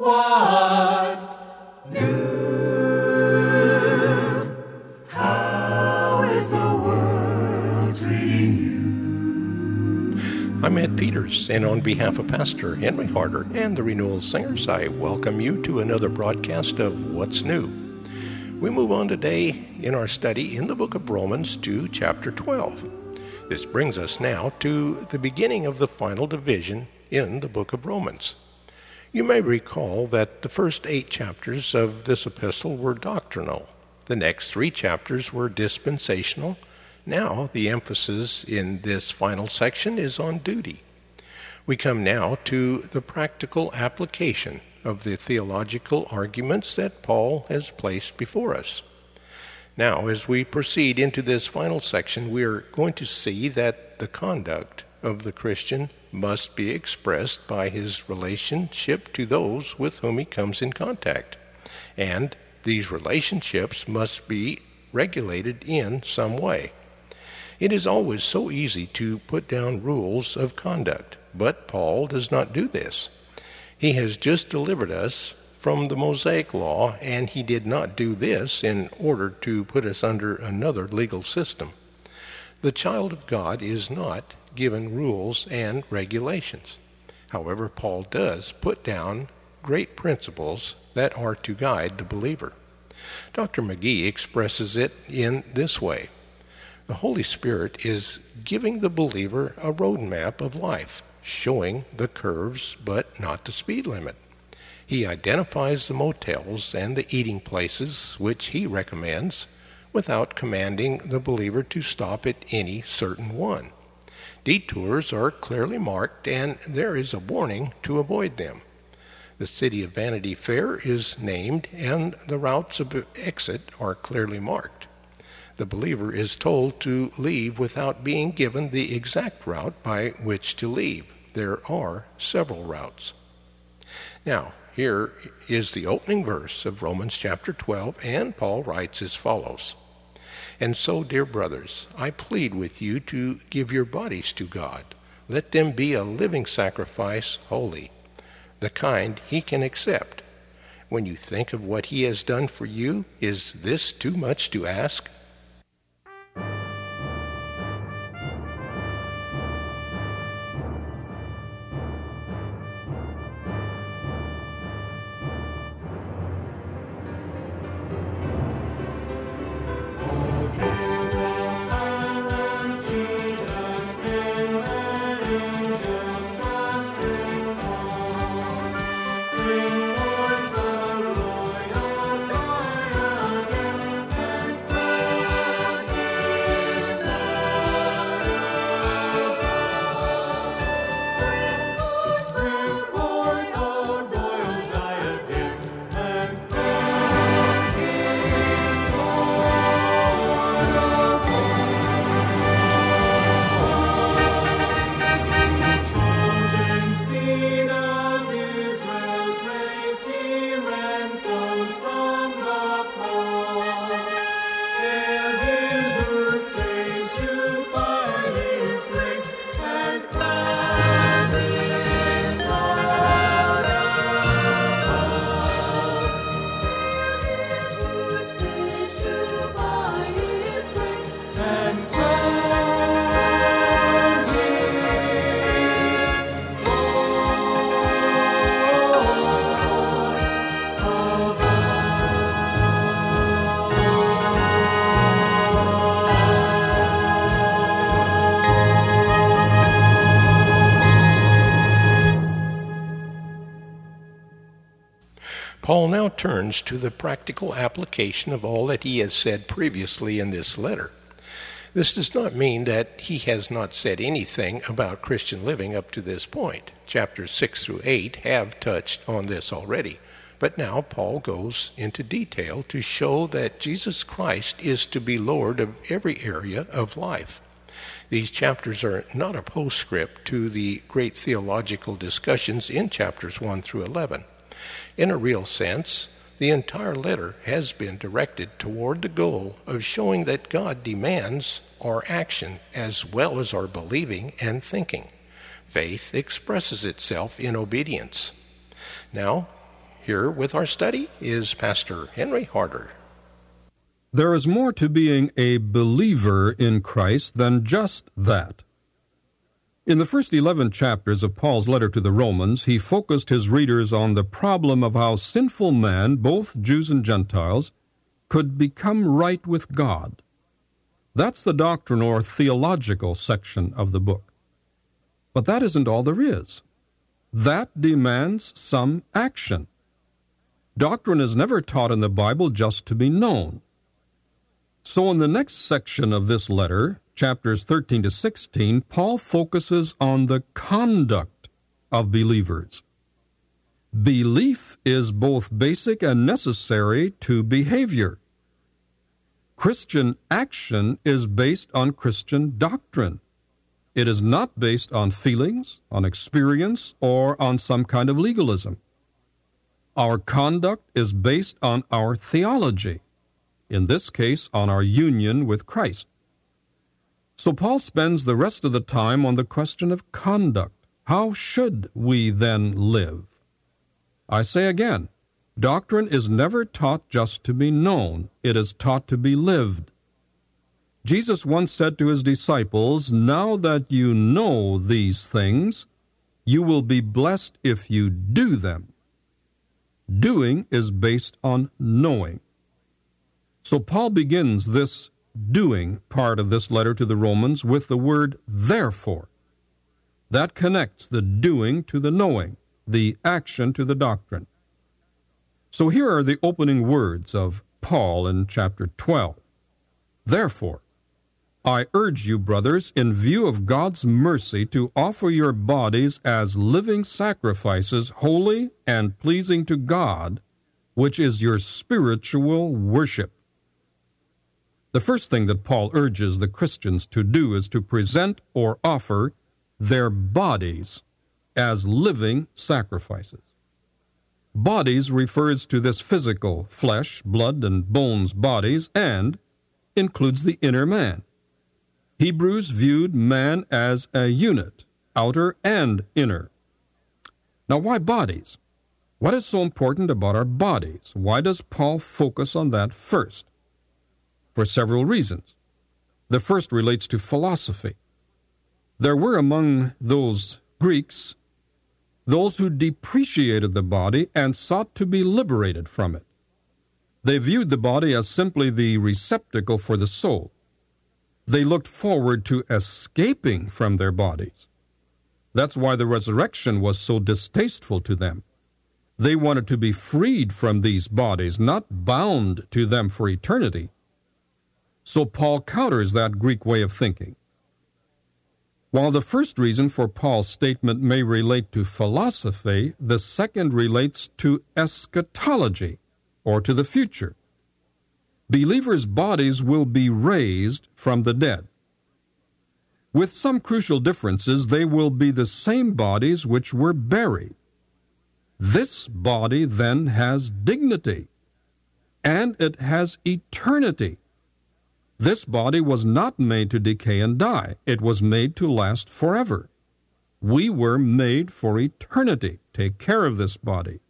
What's new? How is the world treating you? I'm Ed Peters, and on behalf of Pastor Henry Harder and the Renewal Singers, I welcome you to another broadcast of What's New. We move on today in our study in the book of Romans to chapter 12. This brings us now to the beginning of the final division in the book of Romans. You may recall that the first eight chapters of this epistle were doctrinal. The next three chapters were dispensational. Now, the emphasis in this final section is on duty. We come now to the practical application of the theological arguments that Paul has placed before us. Now, as we proceed into this final section, we are going to see that the conduct of the Christian must be expressed by his relationship to those with whom he comes in contact. And these relationships must be regulated in some way. It is always so easy to put down rules of conduct, but Paul does not do this. He has just delivered us from the Mosaic law, and he did not do this in order to put us under another legal system. The child of God is not given rules and regulations. However, Paul does put down great principles that are to guide the believer. Dr. McGee expresses it in this way The Holy Spirit is giving the believer a roadmap of life, showing the curves but not the speed limit. He identifies the motels and the eating places which he recommends without commanding the believer to stop at any certain one. Detours are clearly marked and there is a warning to avoid them. The city of Vanity Fair is named and the routes of exit are clearly marked. The believer is told to leave without being given the exact route by which to leave. There are several routes. Now, here is the opening verse of Romans chapter 12, and Paul writes as follows And so, dear brothers, I plead with you to give your bodies to God. Let them be a living sacrifice, holy, the kind he can accept. When you think of what he has done for you, is this too much to ask? Paul now turns to the practical application of all that he has said previously in this letter. This does not mean that he has not said anything about Christian living up to this point. Chapters 6 through 8 have touched on this already. But now Paul goes into detail to show that Jesus Christ is to be Lord of every area of life. These chapters are not a postscript to the great theological discussions in chapters 1 through 11. In a real sense, the entire letter has been directed toward the goal of showing that God demands our action as well as our believing and thinking. Faith expresses itself in obedience. Now, here with our study is Pastor Henry Harder. There is more to being a believer in Christ than just that. In the first 11 chapters of Paul's letter to the Romans, he focused his readers on the problem of how sinful man, both Jews and Gentiles, could become right with God. That's the doctrine or theological section of the book. But that isn't all there is. That demands some action. Doctrine is never taught in the Bible just to be known. So, in the next section of this letter, chapters 13 to 16, Paul focuses on the conduct of believers. Belief is both basic and necessary to behavior. Christian action is based on Christian doctrine. It is not based on feelings, on experience, or on some kind of legalism. Our conduct is based on our theology in this case on our union with Christ. So Paul spends the rest of the time on the question of conduct. How should we then live? I say again, doctrine is never taught just to be known, it is taught to be lived. Jesus once said to his disciples, Now that you know these things, you will be blessed if you do them. Doing is based on knowing. So Paul begins this doing part of this letter to the Romans with the word therefore. That connects the doing to the knowing, the action to the doctrine. So here are the opening words of Paul in chapter 12. Therefore, I urge you, brothers, in view of God's mercy, to offer your bodies as living sacrifices, holy and pleasing to God, which is your spiritual worship. The first thing that Paul urges the Christians to do is to present or offer their bodies as living sacrifices. Bodies refers to this physical, flesh, blood, and bones bodies, and includes the inner man. Hebrews viewed man as a unit, outer and inner. Now, why bodies? What is so important about our bodies? Why does Paul focus on that first? For several reasons. The first relates to philosophy. There were among those Greeks those who depreciated the body and sought to be liberated from it. They viewed the body as simply the receptacle for the soul. They looked forward to escaping from their bodies. That's why the resurrection was so distasteful to them. They wanted to be freed from these bodies, not bound to them for eternity. So Paul counters that Greek way of thinking. While the first reason for Paul's statement may relate to philosophy, the second relates to eschatology, or to the future. Believers' bodies will be raised from the dead. With some crucial differences, they will be the same bodies which were buried. This body then has dignity, and it has eternity. This body was not made to decay and die, it was made to last forever. We were made for eternity. Take care of this body.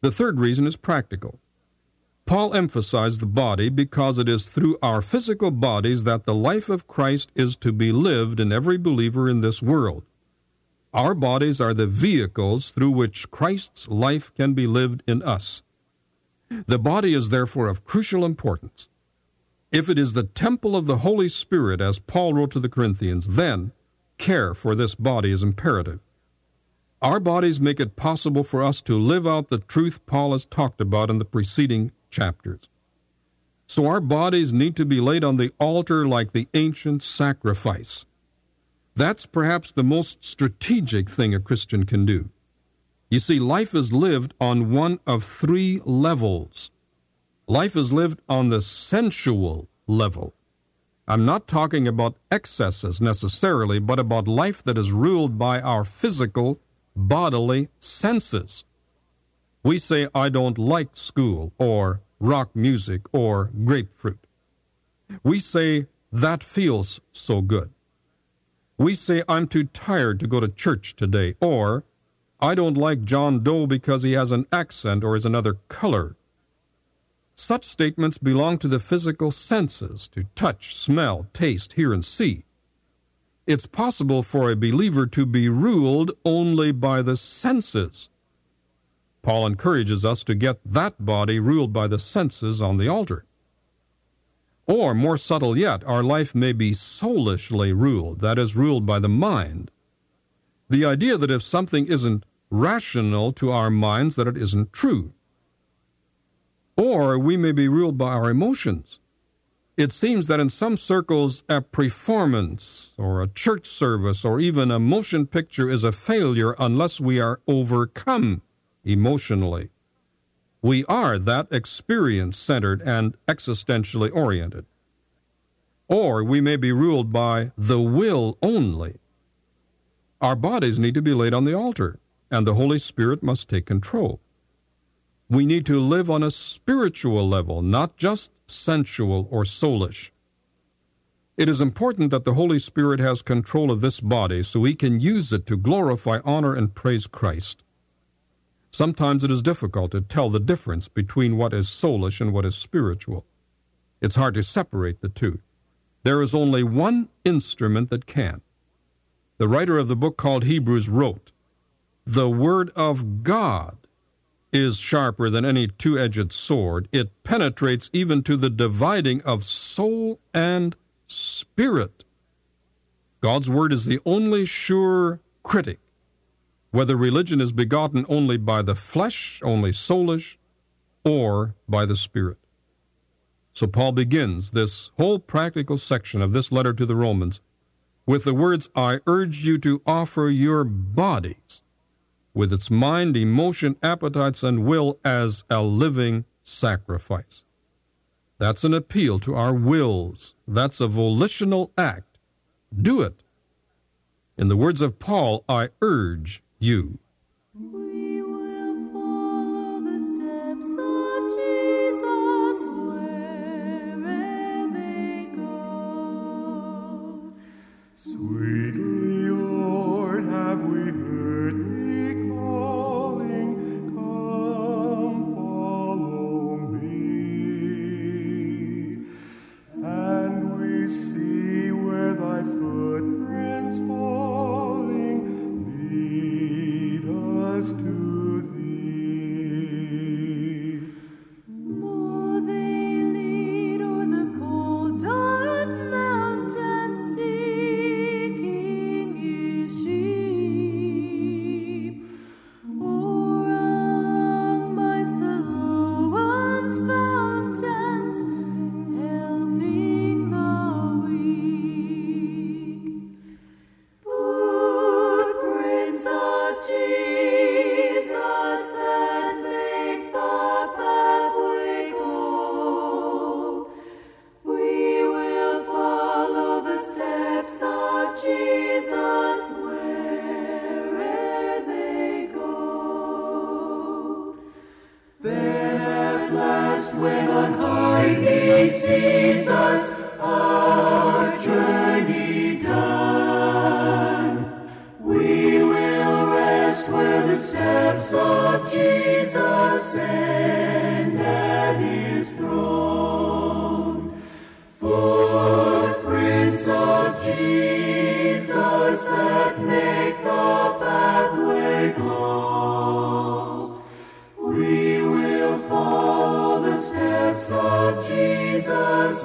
The third reason is practical. Paul emphasized the body because it is through our physical bodies that the life of Christ is to be lived in every believer in this world. Our bodies are the vehicles through which Christ's life can be lived in us. The body is therefore of crucial importance. If it is the temple of the Holy Spirit, as Paul wrote to the Corinthians, then care for this body is imperative. Our bodies make it possible for us to live out the truth Paul has talked about in the preceding chapters. So our bodies need to be laid on the altar like the ancient sacrifice. That's perhaps the most strategic thing a Christian can do. You see, life is lived on one of three levels Life is lived on the sensual level. I'm not talking about excesses necessarily, but about life that is ruled by our physical, bodily senses. We say, I don't like school, or rock music, or grapefruit. We say, that feels so good. We say, I'm too tired to go to church today, or I don't like John Doe because he has an accent or is another color. Such statements belong to the physical senses to touch, smell, taste, hear, and see. It's possible for a believer to be ruled only by the senses. Paul encourages us to get that body ruled by the senses on the altar. Or, more subtle yet, our life may be soulishly ruled, that is, ruled by the mind. The idea that if something isn't rational to our minds, that it isn't true. Or we may be ruled by our emotions. It seems that in some circles, a performance or a church service or even a motion picture is a failure unless we are overcome emotionally. We are that experience centered and existentially oriented. Or we may be ruled by the will only. Our bodies need to be laid on the altar, and the Holy Spirit must take control. We need to live on a spiritual level, not just sensual or soulish. It is important that the Holy Spirit has control of this body so he can use it to glorify, honor, and praise Christ. Sometimes it is difficult to tell the difference between what is soulish and what is spiritual. It's hard to separate the two. There is only one instrument that can. The writer of the book called Hebrews wrote, The Word of God is sharper than any two edged sword. It penetrates even to the dividing of soul and spirit. God's Word is the only sure critic whether religion is begotten only by the flesh, only soulish, or by the Spirit. So Paul begins this whole practical section of this letter to the Romans with the words, I urge you to offer your bodies with its mind, emotion, appetites, and will as a living sacrifice. That's an appeal to our wills. That's a volitional act. Do it. In the words of Paul, I urge you. To At his throne. Footprints of Jesus that make the pathway glow. We will follow the steps of Jesus